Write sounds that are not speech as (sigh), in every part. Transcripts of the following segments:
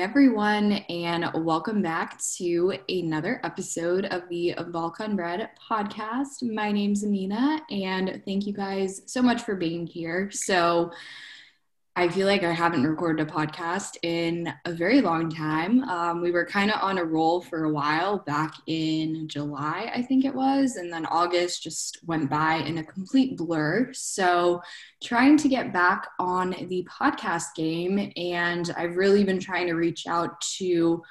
Everyone, and welcome back to another episode of the Balkan Bread podcast. My name's Amina, and thank you guys so much for being here. So, I feel like I haven't recorded a podcast in a very long time. Um, we were kind of on a roll for a while back in July, I think it was, and then August just went by in a complete blur. So, trying to get back on the podcast game, and I've really been trying to reach out to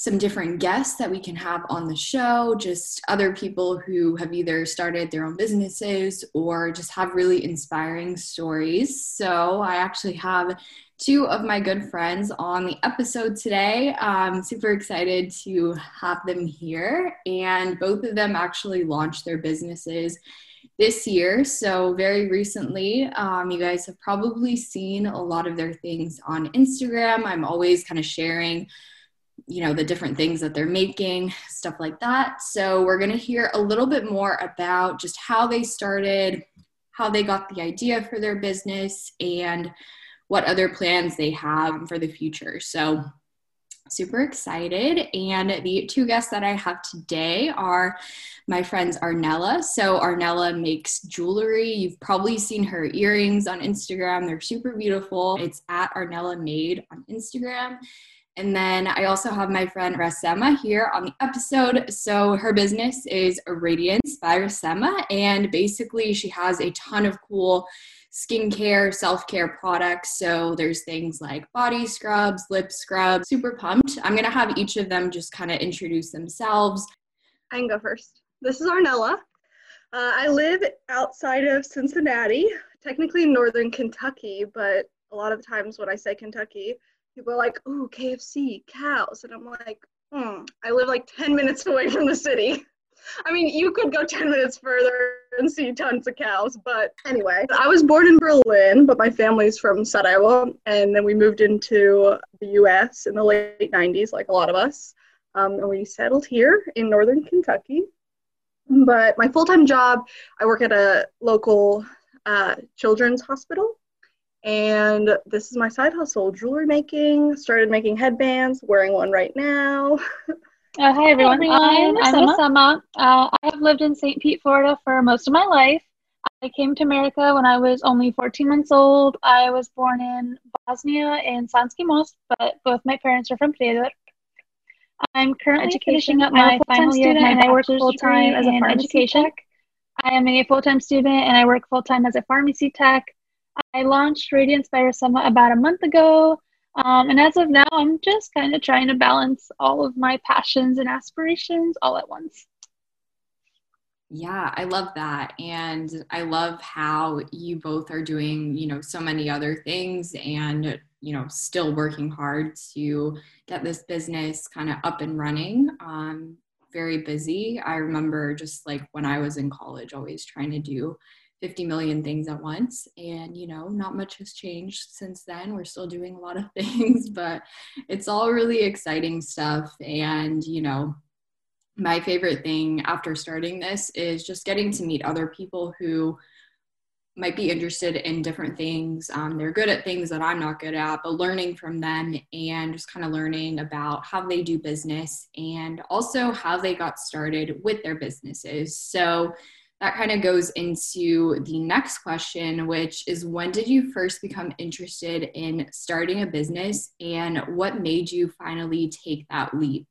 some different guests that we can have on the show, just other people who have either started their own businesses or just have really inspiring stories. So I actually have two of my good friends on the episode today. I'm super excited to have them here, and both of them actually launched their businesses this year. So, very recently, um, you guys have probably seen a lot of their things on Instagram. I'm always kind of sharing you know the different things that they're making stuff like that. So we're going to hear a little bit more about just how they started how they got the idea for their business and what other plans they have for the future. So super excited. And the two guests that i have today are my friends arnella. So arnella makes jewelry. You've probably seen her earrings on instagram. They're super beautiful. It's at arnella made on instagram and then I also have my friend Rasema here on the episode. So her business is Radiance by Rasema. And basically, she has a ton of cool skincare, self care products. So there's things like body scrubs, lip scrubs, super pumped. I'm going to have each of them just kind of introduce themselves. I can go first. This is Arnella. Uh, I live outside of Cincinnati, technically northern Kentucky, but a lot of times when I say Kentucky, people are like, "Ooh, KFC, cows," and I'm like, "Hmm, I live like 10 minutes away from the city." (laughs) I mean, you could go 10 minutes further and see tons of cows, but anyway, I was born in Berlin, but my family's from Sarajevo, and then we moved into the U.S. in the late 90s, like a lot of us, um, and we settled here in northern Kentucky. But my full-time job, I work at a local uh, children's hospital and this is my side hustle jewelry making. Started making headbands wearing one right now. Uh, hi everyone, hi, everyone. i'm Rasema. Uh, i have lived in st pete florida for most of my life. I came to america when i was only 14 months old. I was born in bosnia in sanski most but both my parents are from Prijedor. i'm currently finishing up my final year and i work full-time as a pharmacy tech. I am a full-time student and i work full-time as a pharmacy tech I launched Radiance by Rasema about a month ago. Um, and as of now, I'm just kind of trying to balance all of my passions and aspirations all at once. Yeah, I love that. And I love how you both are doing, you know, so many other things and, you know, still working hard to get this business kind of up and running. Um, very busy. I remember just like when I was in college, always trying to do 50 million things at once. And, you know, not much has changed since then. We're still doing a lot of (laughs) things, but it's all really exciting stuff. And, you know, my favorite thing after starting this is just getting to meet other people who might be interested in different things. Um, they're good at things that I'm not good at, but learning from them and just kind of learning about how they do business and also how they got started with their businesses. So, that kind of goes into the next question, which is when did you first become interested in starting a business and what made you finally take that leap?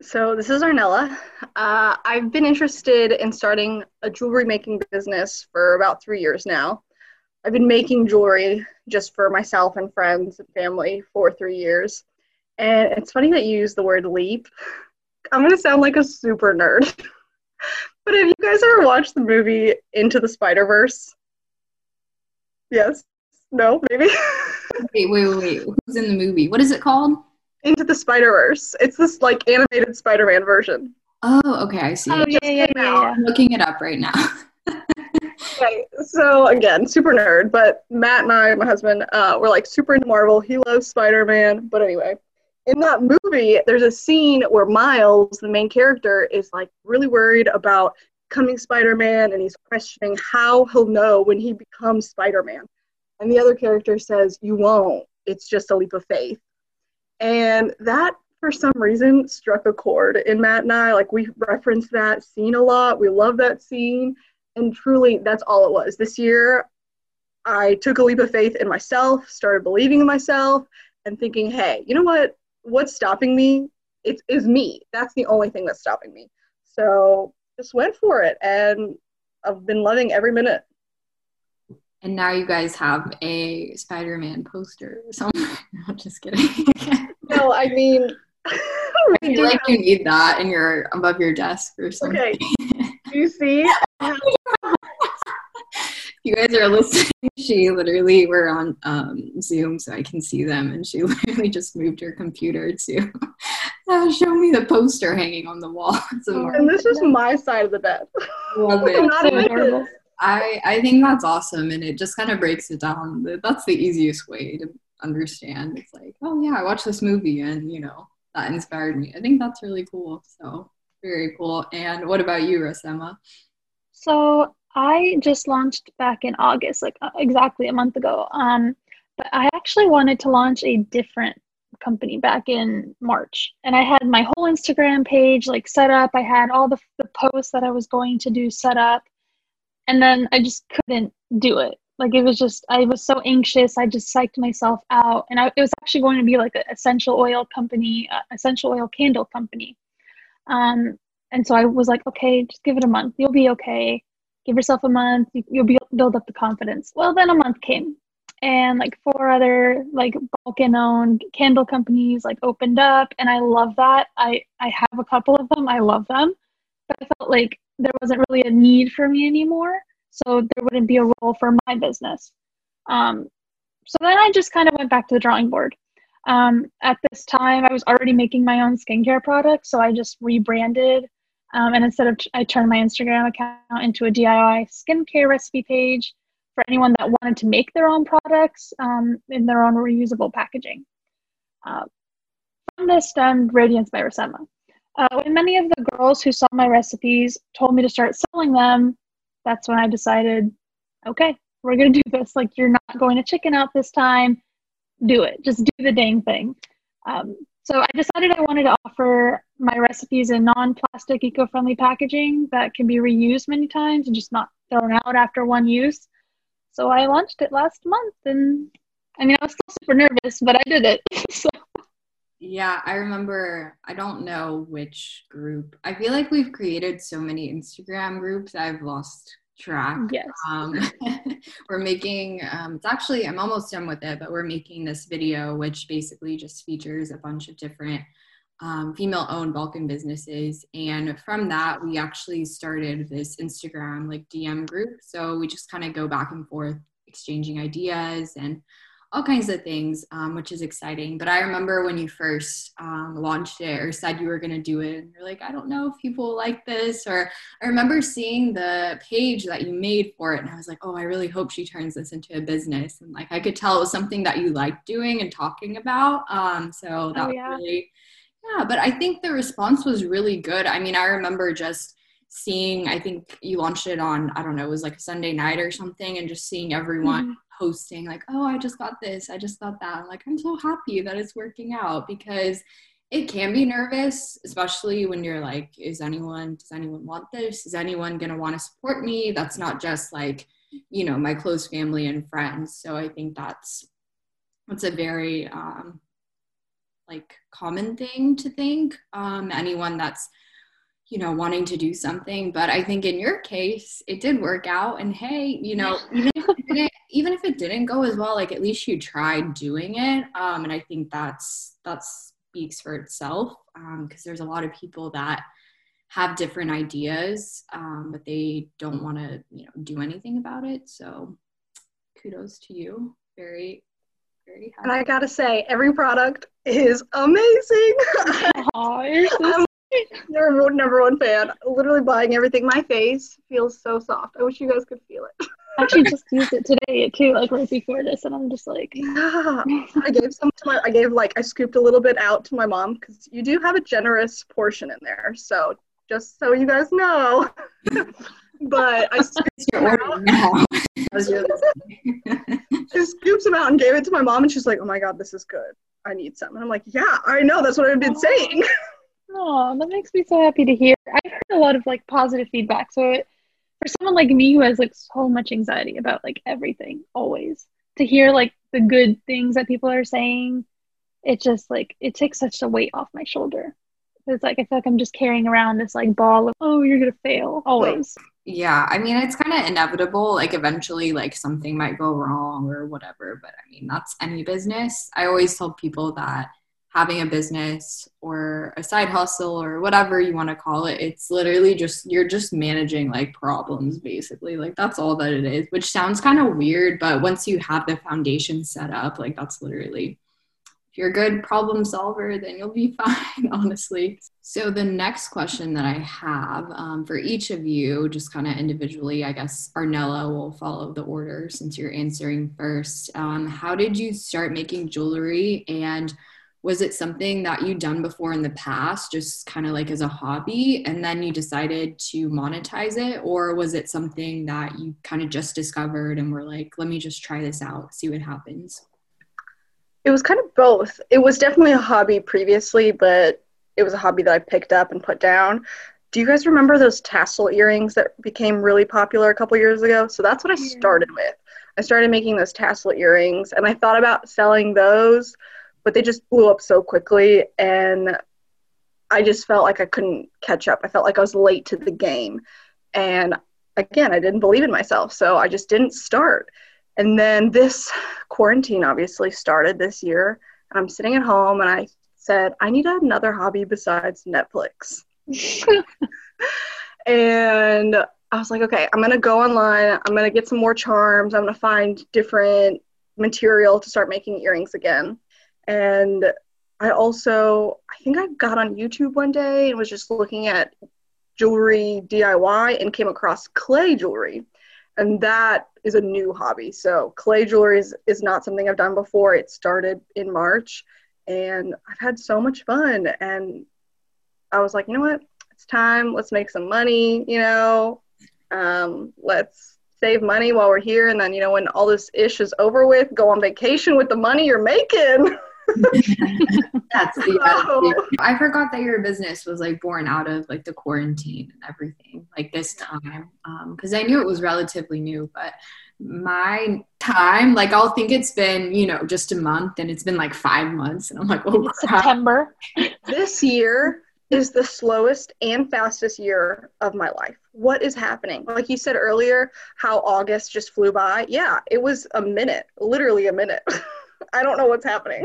So, this is Arnella. Uh, I've been interested in starting a jewelry making business for about three years now. I've been making jewelry just for myself and friends and family for three years. And it's funny that you use the word leap (laughs) I'm gonna sound like a super nerd. (laughs) but have you guys ever watched the movie Into the Spider Verse? Yes. No, maybe. (laughs) wait, wait, wait, wait. Who's in the movie? What is it called? Into the Spider Verse. It's this like animated Spider Man version. Oh, okay, I see. Oh yeah, yeah, yeah, yeah. I'm looking it up right now. (laughs) Okay, so again, super nerd, but Matt and I, my husband, uh, we're like super into Marvel. He loves Spider Man, but anyway, in that movie, there's a scene where Miles, the main character, is like really worried about becoming Spider Man, and he's questioning how he'll know when he becomes Spider Man. And the other character says, "You won't. It's just a leap of faith." And that, for some reason, struck a chord in Matt and I. Like we reference that scene a lot. We love that scene and truly that's all it was this year i took a leap of faith in myself started believing in myself and thinking hey you know what what's stopping me it is me that's the only thing that's stopping me so just went for it and i've been loving every minute and now you guys have a Spider-Man poster somewhere. (laughs) I'm just kidding. (laughs) no i mean (laughs) I feel like you need that in your above your desk or something. okay do you see you guys are listening. (laughs) She literally, we're on um, Zoom so I can see them, and she (laughs) literally just moved her computer to (laughs) uh, show me the poster hanging on the wall. and this is my side of the bed. Love it. Not So even adorable. his. I, I think that's awesome, and it just kind of breaks it down. That's the easiest way to understand. It's like, oh yeah, I watched this movie, and you know that inspired me. I think that's really cool. So very cool. And what about you, Rasema? So I just launched back in August, like uh, exactly a month ago. Um, but I actually wanted to launch a different company back in March, and I had my whole Instagram page like set up. I had all the, the posts that I was going to do set up, and then I just couldn't do it. Like it was just, I was so anxious. I just psyched myself out, and I, it was actually going to be like an essential oil company, uh, essential oil candle company. Um, and so I was like, okay, just give it a month. You'll be okay. Give yourself a month. You, you'll be, build up the confidence. Well, then a month came, and like four other like Balkan owned candle companies like opened up, and I love that. I I have a couple of them. I love them, but I felt like there wasn't really a need for me anymore. So there wouldn't be a role for my business. Um, so then I just kind of went back to the drawing board. Um, at this time, I was already making my own skincare products, so I just rebranded. Um, and instead of, I turned my Instagram account into a DIY skincare recipe page for anyone that wanted to make their own products um, in their own reusable packaging. Uh, from this stemmed Radiance by Rasema. Uh, when many of the girls who saw my recipes told me to start selling them, that's when I decided, okay, we're gonna do this. Like you're not going to chicken out this time. Do it. Just do the dang thing. Um, so I decided I wanted to offer my recipes in non-plastic, eco-friendly packaging that can be reused many times and just not thrown out after one use. So I launched it last month, and I mean I was still super nervous, but I did it. (laughs) so Yeah, I remember, I don't know which group. I feel like we've created so many Instagram groups, I've lost track. yes, Um, (laughs) we're making, um, it's actually, I'm almost done with it, but we're making this video, which basically just features a bunch of different um, female owned Balkan businesses. And from that, we actually started this Instagram like DM group. So we just kind of go back and forth exchanging ideas and all kinds of things, um, which is exciting. But I remember when you first um, launched it or said you were going to do it, and you're like, I don't know if people like this. Or I remember seeing the page that you made for it, and I was like, oh, I really hope she turns this into a business. And like, I could tell it was something that you liked doing and talking about. Um, so that Oh, was really, yeah. But I think the response was really good. I mean, I remember just seeing i think you launched it on i don't know it was like a sunday night or something and just seeing everyone Mhm. Posting like oh i just got this i just got that I'm like i'm so happy that it's working out because it can be nervous especially when you're like is anyone does anyone want this? Is anyone want to support me? That's not just like you know my close family and friends so i think that's that's a very um like common thing to think. Um anyone that's you know wanting to do something but i think in your case it did work out and hey you know (laughs) even if it didn't, even if it didn't go as well like at least you tried doing it um and i think that's that speaks for itself um because there's a lot of people that have different ideas um but they don't want to you know do anything about it so kudos to you very very happy. And I gotta say, every product is amazing. (laughs) (laughs) Aw, so You're a number one fan. Literally buying everything. My face feels so soft. I wish you guys could feel it. I actually just used it today too, like right before this, and I'm just like, Yeah. I gave some to my. I gave like I scooped a little bit out to my mom because you do have a generous portion in there. So just so you guys know. (laughs) but I scooped You're ordering now. That was really she scoops them out and gave it to my mom, and she's like, "Oh my god, this is good. I need some." And I'm like, "Yeah, I know. That's what I've been saying." Oh, that makes me so happy to hear. I've heard a lot of like positive feedback. So it, for someone like me who has like so much anxiety about like everything, always to hear like the good things that people are saying, it just like it takes such a weight off my shoulder. It's like I feel like I'm just carrying around this like ball of oh you're gonna fail always. Yeah, I mean, it's kind of inevitable. Like, eventually, like, something might go wrong or whatever. But I mean, that's any business. I always tell people that having a business or a side hustle or whatever you want to call it, it's literally just, you're just managing like problems, basically. Like, that's all that it is, which sounds kind of weird. But once you have the foundation set up, like, that's literally if you're a good problem solver, then you'll be (laughs) fine, honestly. So, the next question that I have um, for each of you, just kind of individually, I guess Arnella will follow the order since you're answering first. Um, how did you start making jewelry? And was it something that you'd done before in the past, just kind of like as a hobby, and then you decided to monetize it? Or was it something that you kind of just discovered and were like, let me just try this out, see what happens? It was kind of both. It was definitely a hobby previously, but it was a hobby that I picked up and put down. Do you guys remember those tassel earrings that became really popular a couple years ago? So that's what I started with. I started making those tassel earrings and I thought about selling those, but they just blew up so quickly and I just felt like I couldn't catch up. I felt like I was late to the game. And again, I didn't believe in myself, so I just didn't start. And then this quarantine obviously started this year. And I'm sitting at home and I said, I need another hobby besides Netflix. (laughs) and I was like, okay, I'm going to go online. I'm going to get some more charms. I'm going to find different material to start making earrings again. And I also, I think I got on YouTube one day and was just looking at jewelry DIY and came across clay jewelry and that is a new hobby. So clay jewelry is, is not something I've done before. It started in March, and I've had so much fun. And I was like, you know what? It's time. Let's make some money. You know, um, let's save money while we're here, and then you know when all this ish is over with, go on vacation with the money you're making. (laughs) (laughs) That's the attitude. I forgot that your business was like born out of like the quarantine and everything, like this time. Because um, I knew it was relatively new, but my time, like I'll think it's been, you know, just a month and it's been like five months. And I'm like, oh, crap. September. this year is the slowest and fastest year of my life. What is happening? Like you said earlier, how August just flew by. Yeah, it was a minute, literally a minute. (laughs) I don't know what's happening.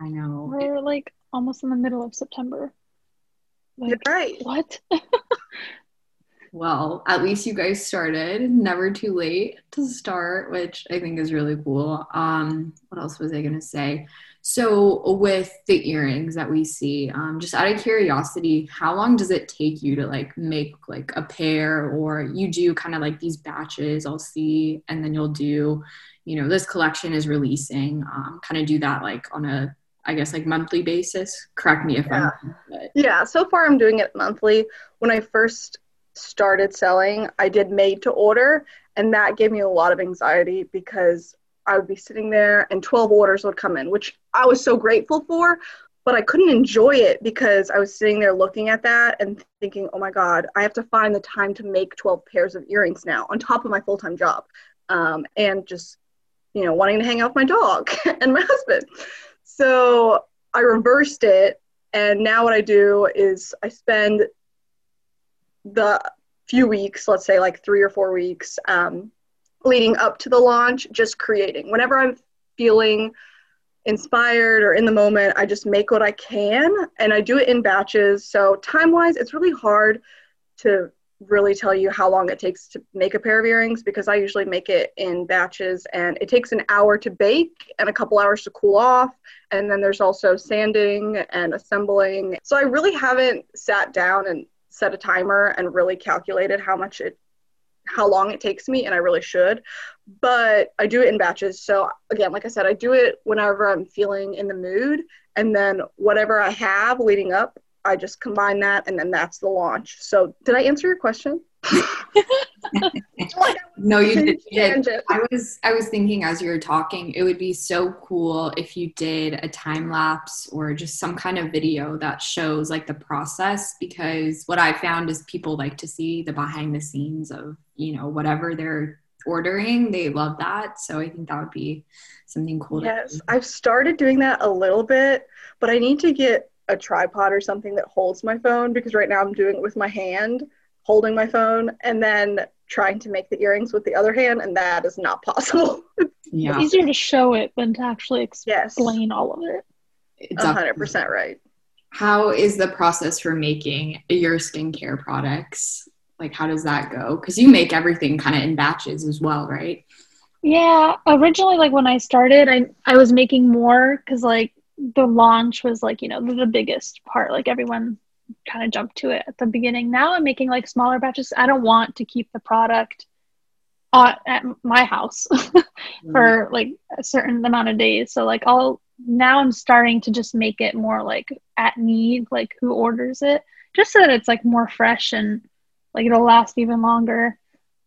I know. We're like almost in the middle of September. Like, You're right. What? (laughs) well, at least you guys started. Never too late to start, which I think is really cool. Um, what else was I gonna say? So with the earrings that we see, um, just out of curiosity, how long does it take you to like make like a pair, or you do kind of like these batches? I'll see, and then you'll do, you know, this collection is releasing. Um, kind of do that like on a I guess like monthly basis. Correct me if yeah. I'm but. Yeah, so far I'm doing it monthly. When I first started selling, I did made to order and that gave me a lot of anxiety because I would be sitting there and 12 orders would come in, which I was so grateful for, but I couldn't enjoy it because I was sitting there looking at that and thinking, "Oh my god, I have to find the time to make 12 pairs of earrings now on top of my full-time job." Um, and just you know, wanting to hang out with my dog (laughs) and my husband. So I reversed it, and now what I do is I spend the few weeks, let's say like three or four weeks, um, leading up to the launch, just creating. Whenever I'm feeling inspired or in the moment, I just make what I can, and I do it in batches. So time wise, it's really hard to really tell you how long it takes to make a pair of earrings because I usually make it in batches and it takes an hour to bake and a couple hours to cool off. And then there's also sanding and assembling. So I really haven't sat down and set a timer and really calculated how much it how long it takes me and I really should. But I do it in batches. So again, like I said, I do it whenever I'm feeling in the mood and then whatever I have leading up, I just combine that and then that's the launch. So did I answer your question? (laughs) no, you did. You did. I was I was thinking as you were talking, it would be so cool if you did a time lapse or just some kind of video that shows like the process because what I found is people like to see the behind the scenes of, you know, whatever they're ordering. They love that. So I think that would be something cool. Yes, I've started doing that a little bit, but I need to get a tripod or something that holds my phone because right now I'm doing it with my hand holding my phone and then trying to make the earrings with the other hand and that is not possible. (laughs) Yeah. It's easier to show it than to actually explain yes. all of it. It's 100% right. How is the process for making your skincare products? Like how does that go? Because you make everything kind of in batches as well right? Yeah. Originally like when i started i i was making more because like the launch was like you know the biggest part like everyone kind of jumped to it at the beginning. Now i'm making like smaller batches. I don't want to keep the product on, at my house (laughs) for mm-hmm. like a certain amount of days. So like i'll now i'm starting to just make it more like at need like who orders it just so that it's like more fresh and like it'll last even longer.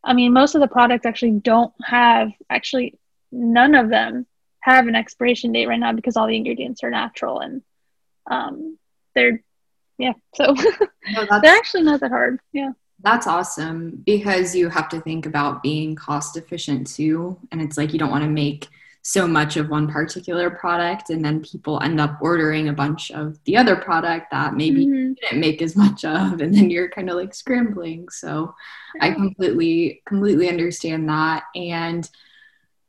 I mean most of the products actually don't have actually none of them have an expiration date right now because all the ingredients are natural and um, they're yeah so (laughs) no, they're actually not that hard yeah that's awesome because you have to think about being cost efficient too and it's like you don't want to make so much of one particular product and then people end up ordering a bunch of the other product that maybe mm-hmm. you didn't make as (laughs) much of and then you're kind of like scrambling so yeah. i completely completely understand that and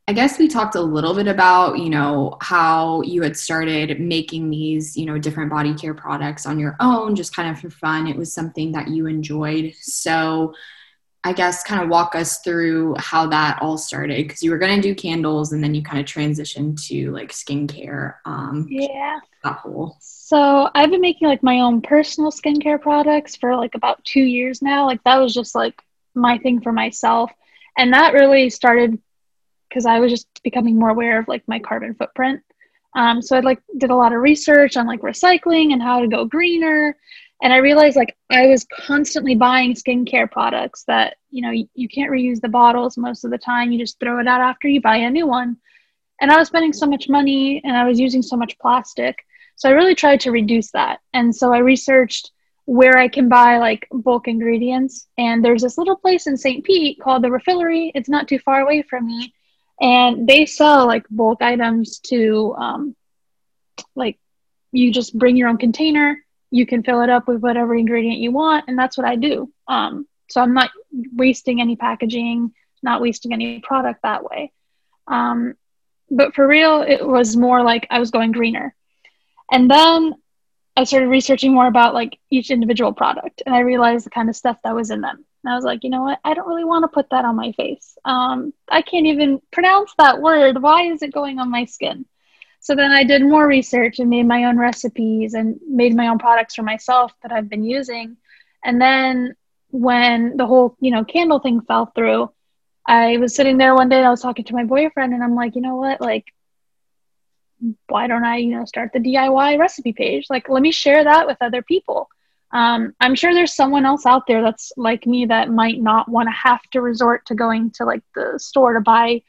I guess we talked a little bit about, you know, how you had started making these, you know, different body care products on your own, just kind of for fun. It was something that you enjoyed. So, I guess kind of walk us through how that all started because you were going to do candles and then you kind of transitioned to like skincare. Um, yeah. That whole. So I've been making like my own personal skincare products for like about two years now. Like that was just like my thing for myself. And that really started because I was just becoming more aware of like my carbon footprint. Um, so I like did a lot of research on like recycling and how to go greener. And I realized like I was constantly buying skincare products that, you know, you, you can't reuse the bottles most of the time. You just throw it out after you buy a new one. And I was spending so much money and I was using so much plastic. So I really tried to reduce that. And so I researched where I can buy like bulk ingredients. And there's this little place in St. Pete called the Refillery. It's not too far away from me and they sell like bulk items to um, like you just bring your own container you can fill it up with whatever ingredient you want and that's what i do. Um, so i'm not wasting any packaging not wasting any product that way. Um, but for real it was more like i was going greener. And then i started researching more about like each individual product and i realized the kind of stuff that was in them and I was like, you know what? I don't really want to put that on my face. Um, I can't even pronounce that word. Why is it going on my skin? So then I did more research and made my own recipes and made my own products for myself that I've been using. And then when the whole, you know, candle thing fell through, I was sitting there one day and I was talking to my boyfriend and I'm like, you know what? Like, why don't I, you know, start the DIY recipe page? Like, let me share that with other people um, i'm sure there's someone else out there that's like me that might not want to have to resort to going to like the store to buy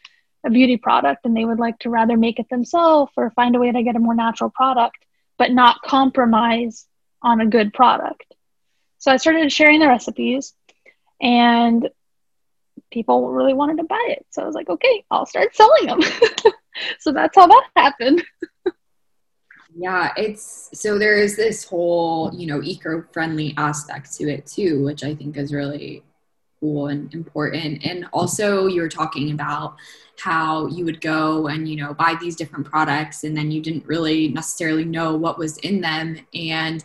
a beauty product and they would like to rather make it themselves or find a way to get a more natural product but not compromise on a good product. So i started sharing the recipes and people really wanted to buy it. So i was like okay i'll start selling them (laughs) so that's how that happened Yeah, it's so there is this whole, you know, eco-friendly aspect to it too, which I think is really cool and important. And also you were talking about how you would go and, you know, buy these different products and then you didn't really necessarily know what was in them. And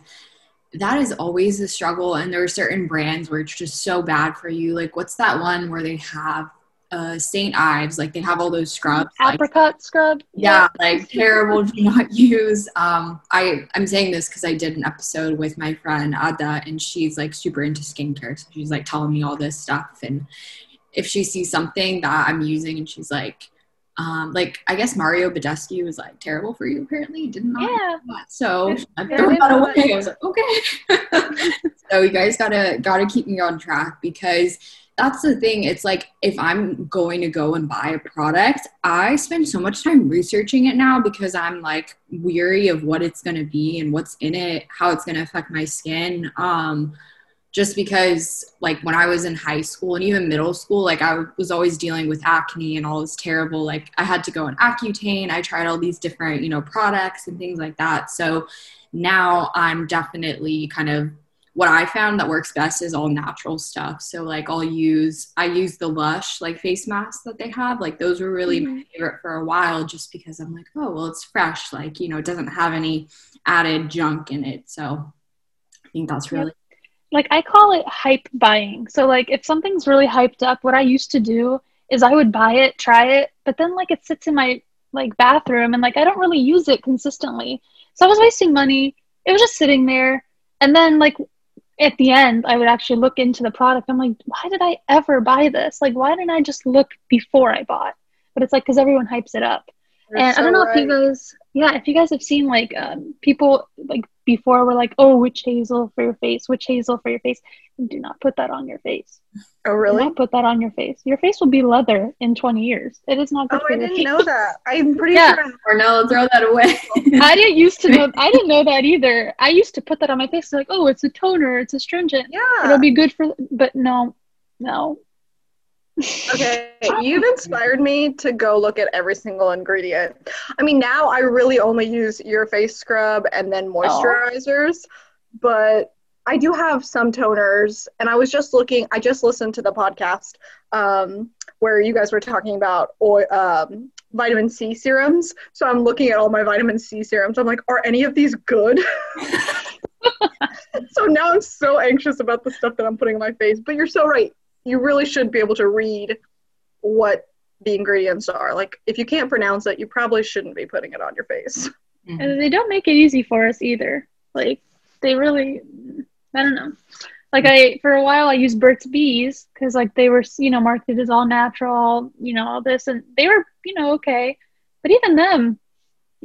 that is always a struggle. And there are certain brands where it's just so bad for you. Like, what's that one where they have uh, St. Ives, like they have all those scrubs. Apricot like, scrub. Yeah, like terrible. (laughs) Do not use. Um, I I'm saying this because I did an episode with my friend Ada, and she's like super into skincare. So she's like telling me all this stuff, and if she sees something that I'm using, and she's like, um, like I guess Mario Badescu was like terrible for you. Apparently, didn't Yeah. So I threw that away. I was like, okay. (laughs) so you guys gotta gotta keep me on track because that's the thing. It's like if I'm going to go and buy a product, I spend so much time researching it now because I'm like weary of what it's going to be and what's in it, how it's going to affect my skin. Um, just because like when I was in high school and even middle school, like I was always dealing with acne and all this terrible, like I had to go on Accutane. I tried all these different, you know, products and things like that. So now I'm definitely kind of what I found that works best is all natural stuff. So like I'll use I use the Lush like face masks that they have. Like those were really mm-hmm. my favorite for a while just because I'm like, oh well it's fresh. Like, you know, it doesn't have any added junk in it. So I think that's really like I call it hype buying. So like if something's really hyped up, what I used to do is I would buy it, try it, but then like it sits in my like bathroom and like I don't really use it consistently. So I was wasting money. It was just sitting there. And then like at the end, I would actually look into the product. I'm like, why did I ever buy this? Like, why didn't I just look before I bought? But it's like because everyone hypes it up. You're and so I don't know right. if you guys, yeah, if you guys have seen like um, people like before were like, oh, witch hazel for your face, witch hazel for your face. Do not put that on your face. Oh, really? Do not put that on your face. Your face will be leather in 20 years. It is not good for your face. oh, I didn't know that. I'm pretty yeah. sure. Or no, throw that away. (laughs) I didn't used to know. I didn't know that either. I used to put that on my face. Like, oh, it's a toner. It's astringent. Yeah. It'll be good for. But no, no okay, you've inspired me to go look at every single ingredient. I mean, now I really only use your face scrub and then moisturizers, oh. but I do have some toners. And I was just looking, I just listened to the podcast um, where you guys were talking about oil, um, vitamin C serums. So I'm looking at all my vitamin C serums. I'm like, are any of these good? (laughs) (laughs) so now I'm so anxious about the stuff that I'm putting on my face. But you're so right you really should be able to read what the ingredients are. Like if you can't pronounce it, you probably shouldn't be putting it on your face. Mm-hmm. And they don't make it easy for us either. Like they really I don't know. Like I for a while I used Burt's Bees cuz like they were, you know, marketed as all natural, you know, all this and they were, you know, okay. But even them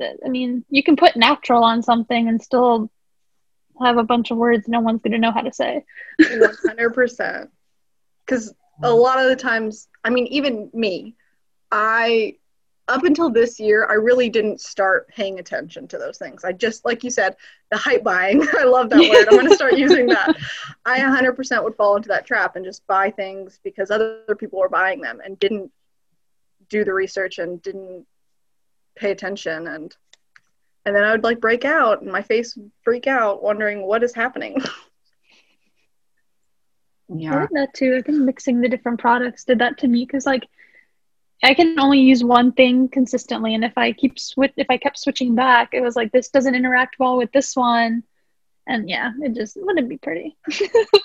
I mean, you can put natural on something and still have a bunch of words no one's going to know how to say. (laughs) 100% because a mm. lot of the times i mean even me i up until this year i really didn't start paying attention to those things. I just like you said the hype buying (laughs) i love that word. I'm going to start (laughs) using that. I 100% would fall into that trap and just buy things because other people were buying them and didn't do the research and didn't pay attention. And and then i would like break out and my face would freak out wondering what is happening (laughs) Yeah. I did that too. I think mixing the different products did that to me because like I can only use one thing consistently, and if I keep switch, if I kept switching back, it was like this doesn't interact well with this one, and yeah, it just wouldn't be pretty.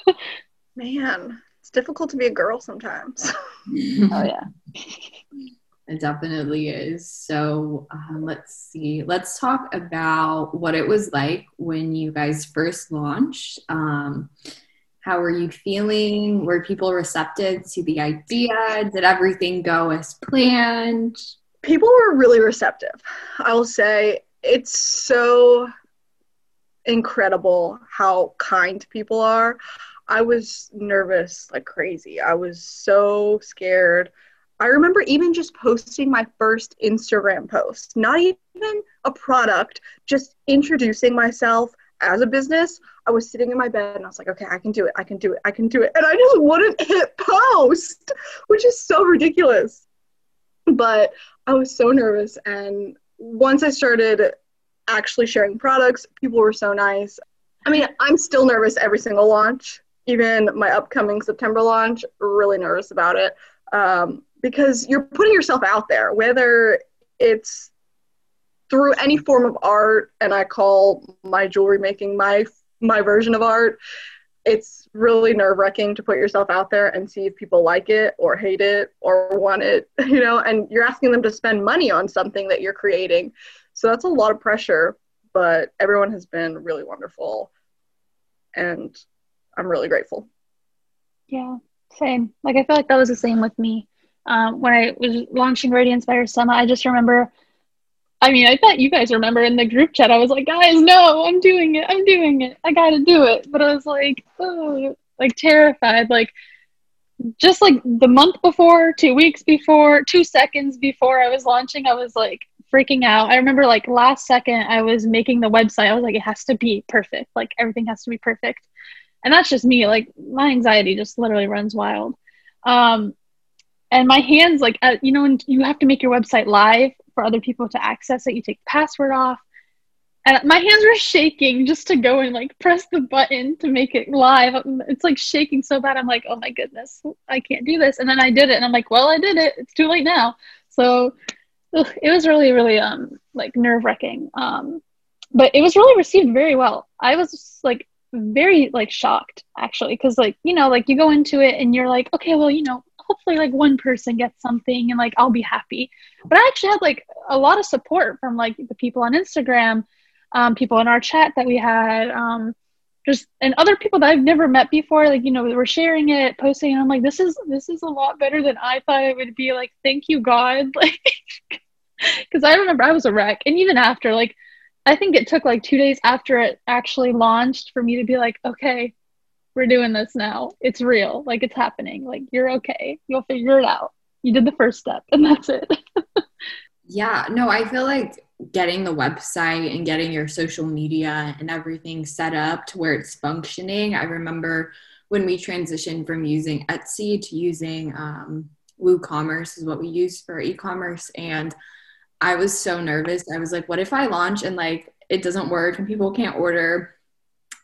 (laughs) Man, it's difficult to be a girl sometimes. (laughs) oh yeah. It definitely is. So um, let's see. Let's talk about what it was like when you guys first launched. Um, how were you feeling? Were people receptive to the idea? Did everything go as planned? People were really receptive. I will say it's so incredible how kind people are. I was nervous like crazy. I was so scared. I remember even just posting my first Instagram post, not even a product, just introducing myself as a business, I was sitting in my bed and I was like, okay, I can do it. I can do it. I can do it. And I just wouldn't hit post, which is so ridiculous. But I was so nervous. And once I started actually sharing products, people were so nice. I mean, I'm still nervous every single launch, even my upcoming September launch, really nervous about it. Um, because you're putting yourself out there, whether it's through any form of art, and I call my jewelry making my my version of art. It's really nerve wracking to put yourself out there and see if people like it or hate it or want it, (laughs) you know, and you're asking them to spend money on something that you're creating. So that's a lot of pressure, but everyone has been really wonderful. And I'm really grateful. Yeah, same. Like I feel like that was the same with me. Um, when I was launching Radiance Inspire Summit, I just remember I mean, I bet you guys remember in the group chat, I was like, guys, no, I'm doing it. I'm doing it. I got to do it. But I was like, oh, like terrified. Like, just like the month before, two weeks before, two seconds before I was launching, I was like freaking out. I remember like last second I was making the website, I was like, it has to be perfect. Like, everything has to be perfect. And that's just me. Like, my anxiety just literally runs wild. Um, and my hands, like, uh, you know, when you have to make your website live for other people to access it. You take the password off. And my hands were shaking just to go and like press the button to make it live. It's like shaking so bad. I'm like, oh my goodness, I can't do this. And then I did it, and I'm like, well, I did it. It's too late now. So ugh, it was really, really um like nerve wracking. Um, but it was really received very well. I was like very like shocked actually because like you know like you go into it and you're like okay well you know hopefully like one person gets something and like I'll be happy. But I actually had like a lot of support from like the people on Instagram, um, people in our chat that we had, um, just and other people that I've never met before. Like you know, we were sharing it, posting, and I'm like, this is this is a lot better than I thought it would be. Like, thank you God, (laughs) like because I remember I was a wreck, and even after like. I think it took like two days after it actually launched for me to be like, okay, we're doing this now. It's real. Like it's happening. Like you're okay. You'll figure it out. You did the first step and that's it. (laughs) yeah, no, I feel like getting the website and getting your social media and everything set up to where it's functioning. I remember when we transitioned from using Etsy to using um, WooCommerce is what we use for e-commerce and I was so nervous. I was like, what if I launch and like it doesn't work and people can't order?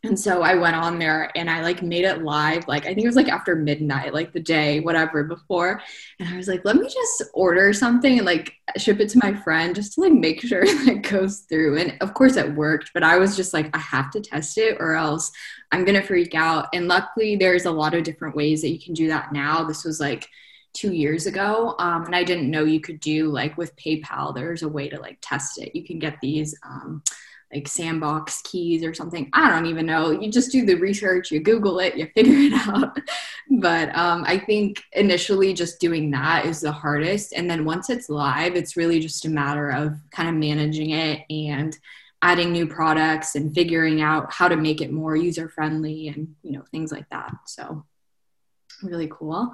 And so I went on there and I like made it live. Like I think it was like after midnight, like the day, whatever before. And I was like, let me just order something and like ship it to my friend just to like make sure (laughs) it goes through. And of course it worked, but I was just like, I have to test it or else I'm gonna freak out. And luckily there's a lot of different ways that you can do that now. This was like two years ago um, and i didn't know you could do like with paypal there's a way to like test it you can get these um, like sandbox keys or something. I don't even know. You just do the research, you Google it, you (laughs) figure it out. but um, I think initially just doing that is the hardest. And then once it's live, it's really just a matter of kind of managing it and adding new products and figuring out how to make it more user friendly and you know things like that. So really cool.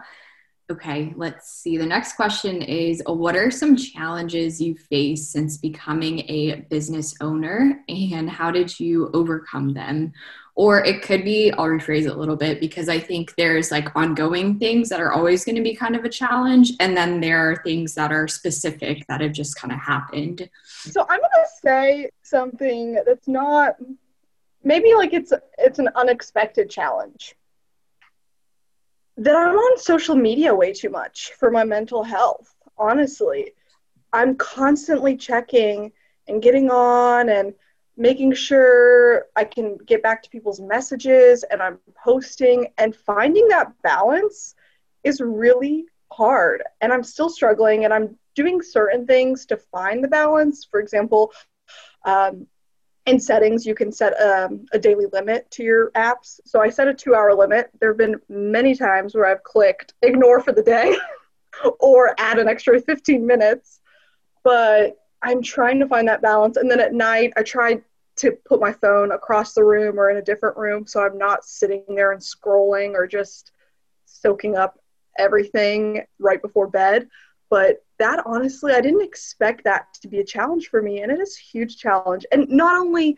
Okay, let's see. The next question is What are some challenges you face since becoming a business owner, and how did you overcome them? Or it could be, I'll rephrase it a little bit because I think there's like ongoing things that are always going to be kind of a challenge, and then there are things that are specific that have just kind of happened. So I'm going to say something that's not maybe like it's it's an unexpected challenge that I'm on social media way too much for my mental health, honestly. I'm constantly checking and getting on and making sure I can get back to people's messages and I'm posting and finding that balance is really hard. And I'm still struggling and I'm doing certain things to find the balance. For example, um, in settings, you can set um, a daily limit to your apps. So I set a two hour limit. There have been many times where I've clicked ignore for the day (laughs) or add an extra 15 minutes. But I'm trying to find that balance. And then at night, I try to put my phone across the room or in a different room so I'm not sitting there and scrolling or just soaking up everything right before bed. But that honestly, I didn't expect that to be a challenge for me, and it is a huge challenge. And not only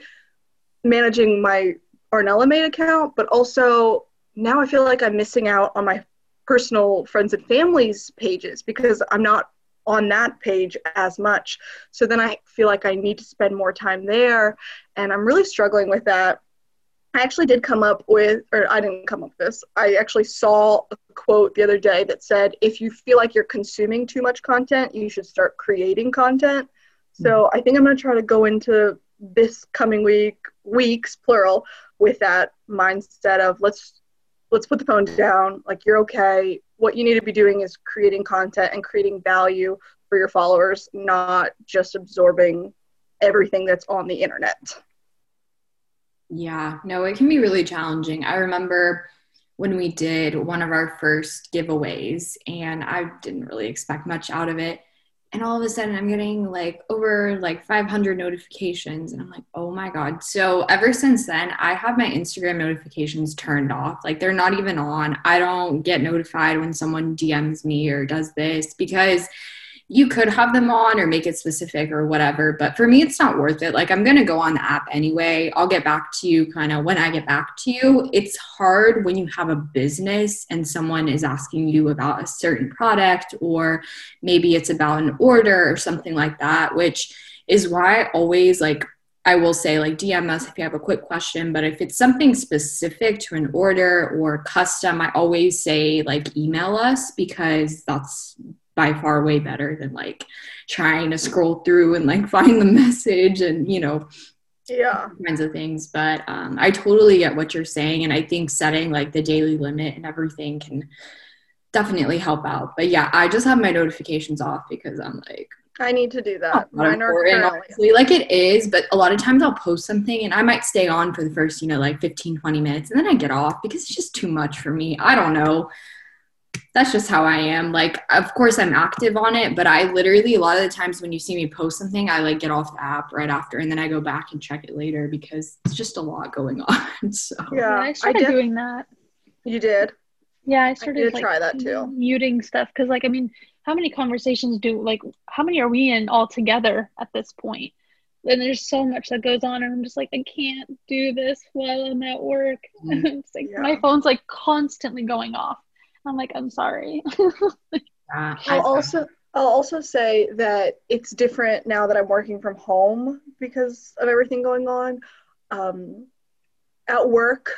managing my Arnella Made account, but also now I feel like I'm missing out on my personal friends and families pages because I'm not on that page as much. So then I feel like I need to spend more time there, and I'm really struggling with that. I actually did come up with, or I didn't come up with this. I actually saw a quote the other day that said, if you feel like you're consuming too much content, you should start creating content. So mm-hmm. I think I'm going to try to go into this coming week weeks plural with that mindset of let's let's put the phone down like you're okay what you need to be doing is creating content and creating value for your followers not just absorbing everything that's on the internet yeah no it can be really challenging. I remember when we did one of our first giveaways and i didn't really expect much out of it. And all of a sudden i'm getting like over like 500 notifications and i'm like oh my god. So ever since then i have my instagram notifications turned off. Like they're not even on. I don't get notified when someone dms me or does this because you could have them on or make it specific or whatever. But for me, it's not worth it. Like, I'm going to go on the app anyway. I'll get back to you kind of when I get back to you. It's hard when you have a business and someone is asking you about a certain product, or maybe it's about an order or something like that, which is why I always like I will say like DM us if you have a quick question, but if it's something specific to an order or custom, I always say like email us because that's by far way better than like trying to scroll through and like (laughs) find the message and you know yeah. kinds of things. But um, i totally get what you're saying and i think setting like the daily limit and everything can definitely help out. But yeah i just have my notifications off because i'm like I need to do that. Mine are honestly, like it is, but a lot of times I'll post something and I might stay on for the first, you know, like 15, 20 minutes and then I get off because it's just too much for me. I don't know that's just how I am. Like, of course, I'm active on it, but I literally, a lot of the times when you see me post something, I like get off the app right after and then I go back and check it later because it's just a lot going (laughs) on. So, yeah, I started I doing that. You did? Yeah, I started I did like, try that too. Muting stuff because, like, I mean, how many conversations do, like, how many are we in all together at this point? And there's so much that goes on, and I'm just like, I can't do this while I'm at work. (laughs) Mm, it's like yeah. my phone's like constantly going off I'm like, I'm sorry. (laughs) I'll also I'll also say that it's different now that I'm working from home because of everything going on. Um, at work,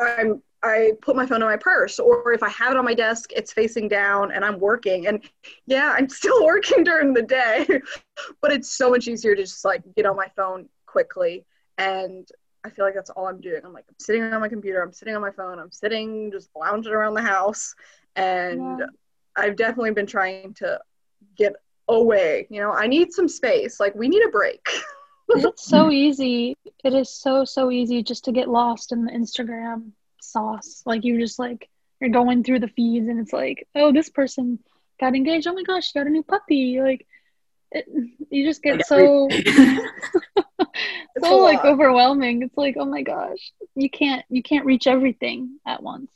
I'm I put my phone in my purse, or if I have it on my desk, it's facing down and I'm working. And yeah, I'm (laughs) still working during the day, (laughs) but it's so much easier to just like get on my phone quickly. And I feel like that's all I'm doing. I'm like, I'm sitting on my computer, I'm sitting on my phone, I'm sitting just lounging around the house. And yeah. I've definitely been trying to get away. You know, I need some space. Like, we need a break. (laughs) it's so easy. It is so, so easy just to get lost in the Instagram sauce. Like, you just like, you're going through the feeds and it's like, oh, this person got engaged. Oh my gosh, she got a new puppy. Like, it, you just get so (laughs) so like overwhelming. It's like, oh my gosh, you can't you can't reach everything at once.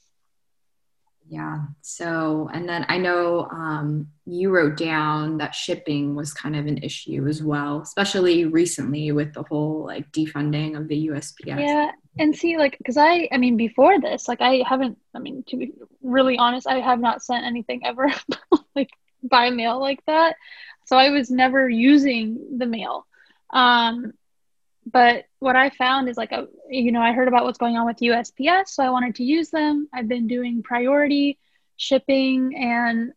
Yeah. So, and then I know um, you wrote down that shipping was kind of an issue as well, especially recently with the whole like defunding of the USPS. Yeah. And see, like, because I, I mean, before this, like, I haven't, I mean, to be really honest, I have not sent anything ever (laughs) like by mail like that. So I was never using the mail. Um, but what I found is like a you know I heard about what's going on with USPS, so I wanted to use them. I've been doing priority shipping, and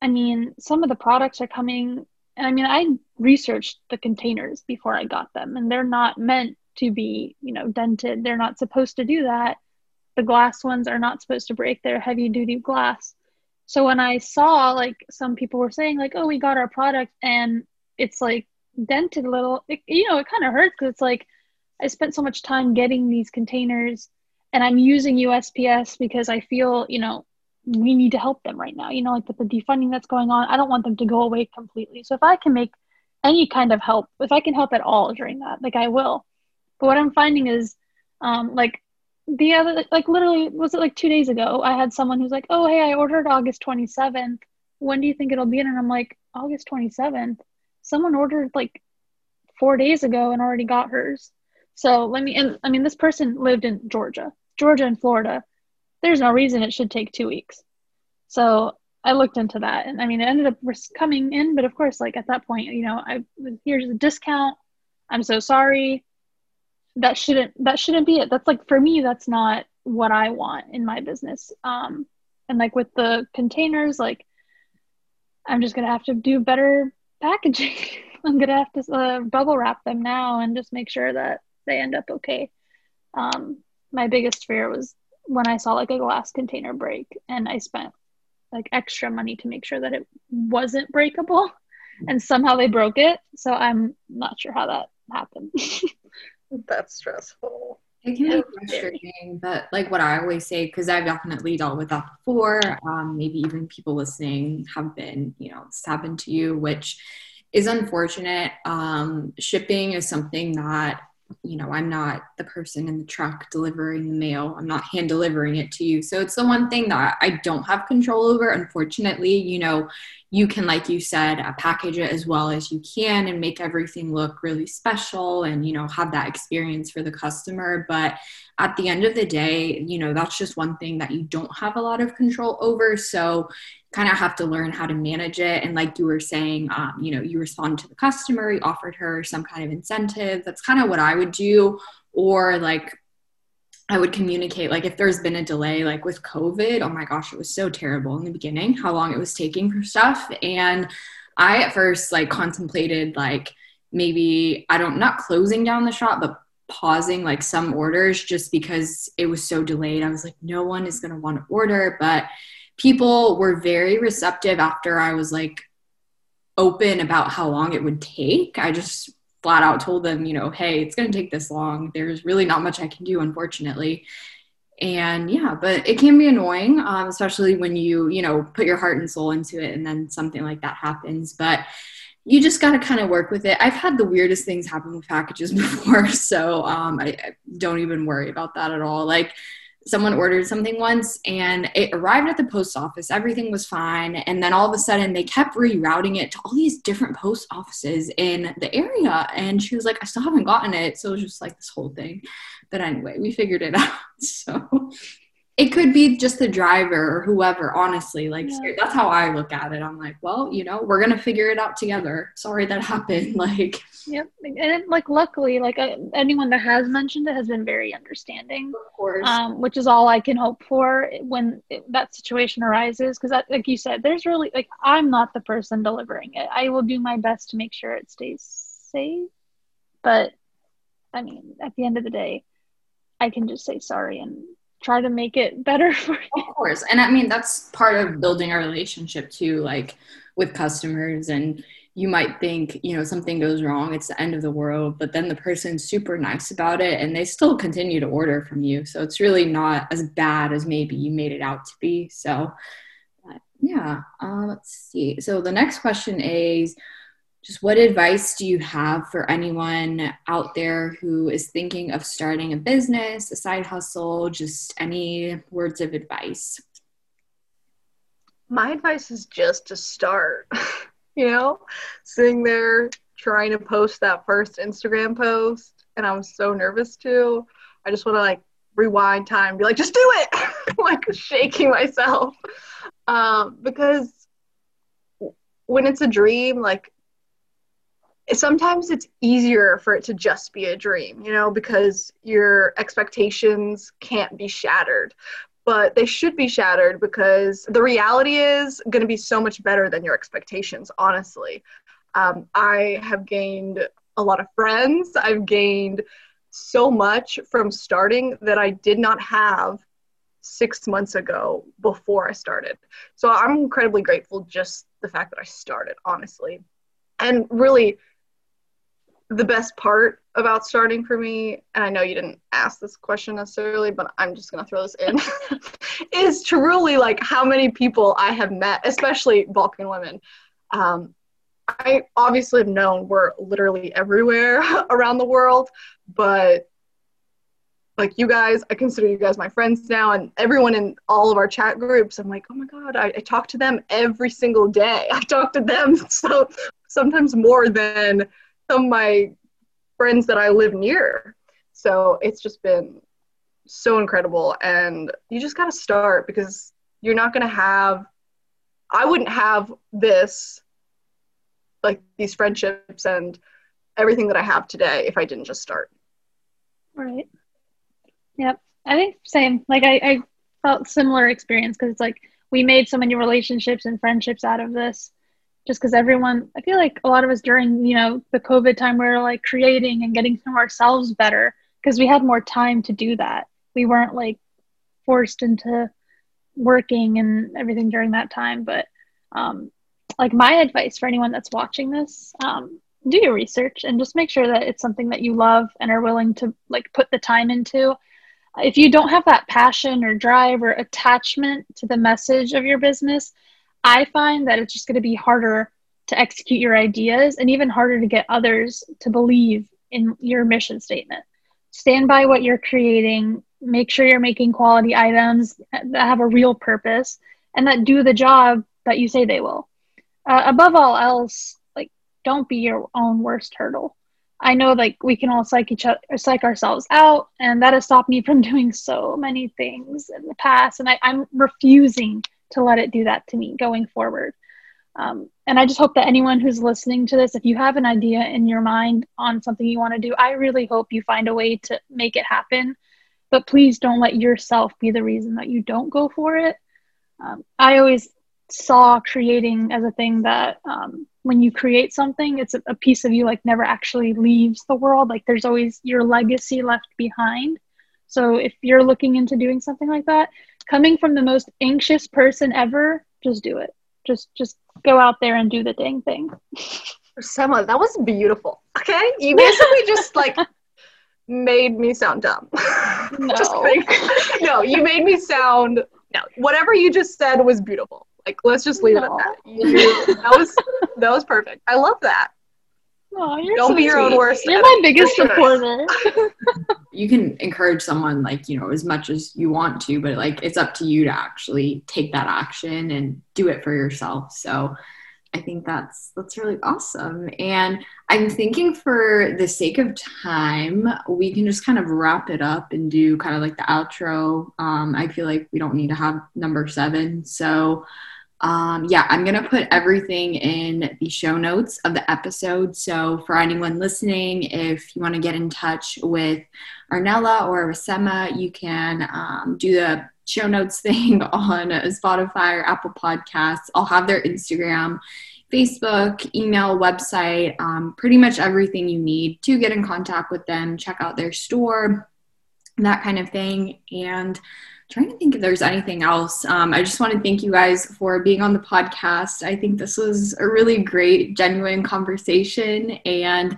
I mean some of the products are coming. And I mean I researched the containers before I got them, and they're not meant to be you know dented. They're not supposed to do that. The glass ones are not supposed to break. They're heavy duty glass. So when I saw like some people were saying like, oh, we got our product and it's like dented a little, it, you know, it kind of hurts because it's like I spent so much time getting these containers and I'm using USPS because I feel, you know, we need to help them right now. You know, like with the defunding that's going on, I don't want them to go away completely. So if I can make any kind of help, if I can help at all during that, like I will. But what I'm finding is, um, like the other, like literally, was it like two days ago? I had someone who's like, "Oh, hey, I ordered August 27th. When do you think it'll be in?" And I'm like, "August 27th." Someone ordered like four days ago and already got hers. So let me, and I mean, this person lived in Georgia, Georgia and Florida. There's no reason it should take two weeks. So I looked into that and I mean, it ended up coming in, but of course, like at that point, you know, I here's a discount. I'm so sorry. That shouldn't, that shouldn't be it. That's like, for me, that's not what I want in my business. Um, and like with the containers, like I'm just to have to do better packaging (laughs) I'm gonna have to uh, bubble wrap them now and just make sure that they end up okay. Um, my biggest fear was when I saw like a glass container break, and I spent like extra money to make sure that it wasn't breakable, (laughs) and somehow they broke it. So I'm not sure how that happened. (laughs) That's stressful. It can be frustrating, but like what I always say, because I've definitely dealt with that before. Um, maybe even people listening have been, you know, it's happened to you, which is unfortunate. Um, shipping is something that you know, I'm not the person in the truck delivering the mail. I'm not hand delivering it to you. So it's the one thing that I don't have control over. Unfortunately, you know, you can, like you said, uh, package it as well as you can and make everything look really special and, you know, have that experience for the customer. But at the end of the day, you know, that's just one thing that you don't have a lot of control over. So kind of have to learn how to manage it. And like you were saying, um, you know, you respond to the customer, you offered her some kind of incentive. That's kind of what I would do. Or like I would communicate, like if there's been a delay, like with COVID, oh my gosh, it was so terrible in the beginning, how long it was taking for stuff. And I at first like contemplated like maybe, I don't, not closing down the shop, but pausing like some orders just because it was so delayed. I was like, no one is going to want to order. But people were very receptive after I was like open about how long it would take. I just flat out told them, you know, hey, it's going to take this long. There's really not much I can do, unfortunately. And yeah, but it can be annoying, um, especially when you, you know, put your heart and soul into it and then something like that happens. But you just got to kind of work with it. I've had the weirdest things happen with packages (laughs) before, so um, I, I don't even worry about that at all. Like someone ordered something once and it arrived at the post office. Everything was fine. And then all of a sudden they kept rerouting it to all these different post offices in the area. And she was like i still haven't gotten it. So it was just like this whole thing. But anyway we figured it (laughs) out. So it could be just the driver or whoever honestly like yeah. that's how i look at it. I'm like well you know we're gonna figure it out together. Sorry that happened (laughs) like. Yep and like luckily like uh, anyone that has mentioned it has been very understanding of course. um, which is all i can hope for when it, that situation arises because like you said there's really like i'm not the person delivering it. I will do my best to make sure it stays safe but i mean at the end of the day i can just say sorry and try to make it better (laughs) for you. Of course. And I mean, that's part of building a relationship too, like with customers. And you might think, you know, something goes wrong, it's the end of the world, but then the person's super nice about it and they still continue to order from you. So it's really not as bad as maybe you made it out to be. So, yeah, uh, let's see. So the next question is, just what advice do you have for anyone out there who is thinking of starting a business, a side hustle, just any words of advice? My advice is just to start. (laughs) you know, sitting there trying to post that first Instagram post, and I was so nervous too. I just want to like rewind time, be like, just do it, (laughs) like shaking myself, um, because when it's a dream, like sometimes it's easier for it to just be a dream, you know, because your expectations can't be shattered. But they should be shattered because the reality is going to be so much better than your expectations, honestly. Um, I have gained a lot of friends. I've gained so much from starting that I did not have six months ago before I started. So I'm incredibly grateful just the fact that I started, honestly. And really, the best part about starting for me, and I know you didn't ask this question necessarily, but I'm just gonna throw this in, (laughs) is truly like how many people I have met, especially Balkan women. Um, I obviously have known we're literally everywhere (laughs) around the world, but like you guys, I consider you guys my friends now, and everyone in all of our chat groups. I'm like, oh my god, I, I talk to them every single day. (laughs) I talk to them so sometimes more than some of my friends that I live near. So it's just been so incredible. And you just got to start because you're not going to have, I wouldn't have this, like these friendships and everything that I have today if I didn't just start. Right. Yep. I think same. Like I, I felt similar experience because it's like we made so many relationships and friendships out of this just because everyone i feel like a lot of us during you know the covid time we were like creating and getting to know ourselves better because we had more time to do that. We weren't like forced into working and everything during that time but um, like my advice for anyone that's watching this um, do your research and just make sure that it's something that you love and are willing to like put the time into. If you don't have that passion or drive or attachment to the message of your business i find that it's just going to be harder to execute your ideas and even harder to get others to believe in your mission statement. Stand by what you're creating. Make sure you're making quality items that have a real purpose and that do the job that you say they will. Uh, above all else like don't be your own worst hurdle. I know like we can all psych each other psych ourselves out and that has stopped me from (laughs) doing so many things in the past and I, i'm refusing to let it do that to me going forward um, and I just hope that anyone who's listening to this, if you have an idea in your mind on something you want to do, I really hope you find a way to make it happen. But please don't let yourself be the reason that you don't go for it. Um, I always saw creating as a thing that um, when you create something, it's a, a piece of you like never actually leaves the world. Like there's always your legacy left behind. So if you're looking into doing something like that, coming from the most anxious person ever, just do it. Just just go out there and do the dang thing. Sema, that was beautiful. Okay, you basically just like (laughs) made me sound dumb. (laughs) No. just like, (laughs) no, you made me sound no. Whatever you just said was beautiful. Like, let's just leave No. it at that. You, that was that was perfect. I love that. Oh, you're Don't so be your own worst You're enemy, my biggest sure. supporter. (laughs) you can encourage someone like you know as much as you want to but like it's up to you to actually take that action and do it for yourself. So i think that's that's really awesome. And i'm thinking for the sake of time we can just kind of wrap it up and do kind of like the outro. Um, i feel like we don't need to have number seven. So um, yeah, I'm going to put everything in the show notes of the episode. So, for anyone listening, if you want to get in touch with Arnella or Rasema, you can um, do the show notes (laughs) thing on Spotify or Apple Podcasts. I'll have their Instagram, Facebook, email, website, um, pretty much everything you need to get in contact with them, check out their store, that kind of thing. And trying to think if there's anything else. Um, I just want to thank you guys for being on the podcast. I think this was a really great, genuine conversation. And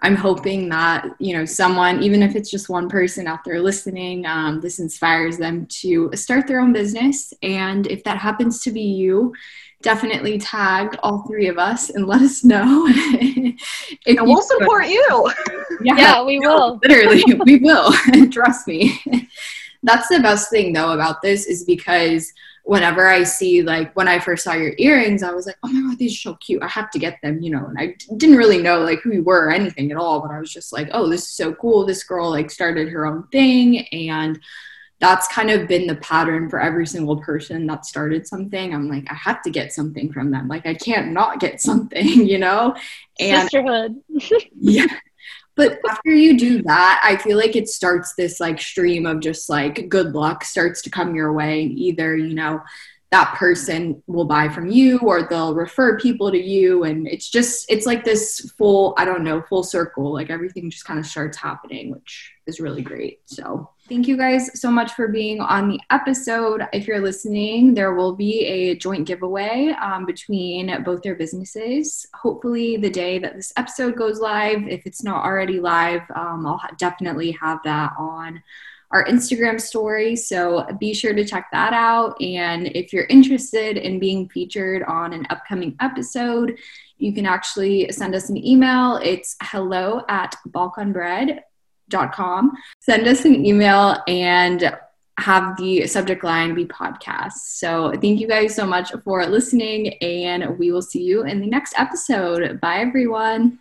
I'm hoping that, you know, someone, even if it's just one person out there listening, um, this inspires them to start their own business. And if that happens to be you, definitely tag all three of us and let us know. (laughs) And we'll support you. Yeah, (laughs) we (laughs) will. Literally, we will. Trust me. That's the best thing though about this is because whenever I see like when I first saw your earrings, I was like, oh my god, these are so cute. I have to get them, you know. And I didn't really know like who you were or anything at all, but I was just like, oh, this is so cool. This girl like started her own thing, and that's kind of been the pattern for every single person that started something. I'm like, I have to get something from them. Like I can't not get something, (laughs) you know. And Sisterhood. yeah. But after you do that, I feel like it starts this like stream of just like good luck starts to come your way. And either, you know, that person will buy from you or they'll refer people to you. And it's just, it's like this full, I don't know, full circle. Like everything just kind of starts happening, which is really great. So thank you guys so much for being on the episode. If you're listening, there will be a joint giveaway um, between both their businesses. Hopefully, the day that this episode goes live, if it's not already live, um, I'll definitely have that on our Instagram story. So be sure to check that out. And if you're interested in being featured on an upcoming episode, you can actually send us an email. It's hello at Send us an email and have the subject line be podcast. So thank you guys so much for listening, and we will see you in the next episode. Bye, everyone.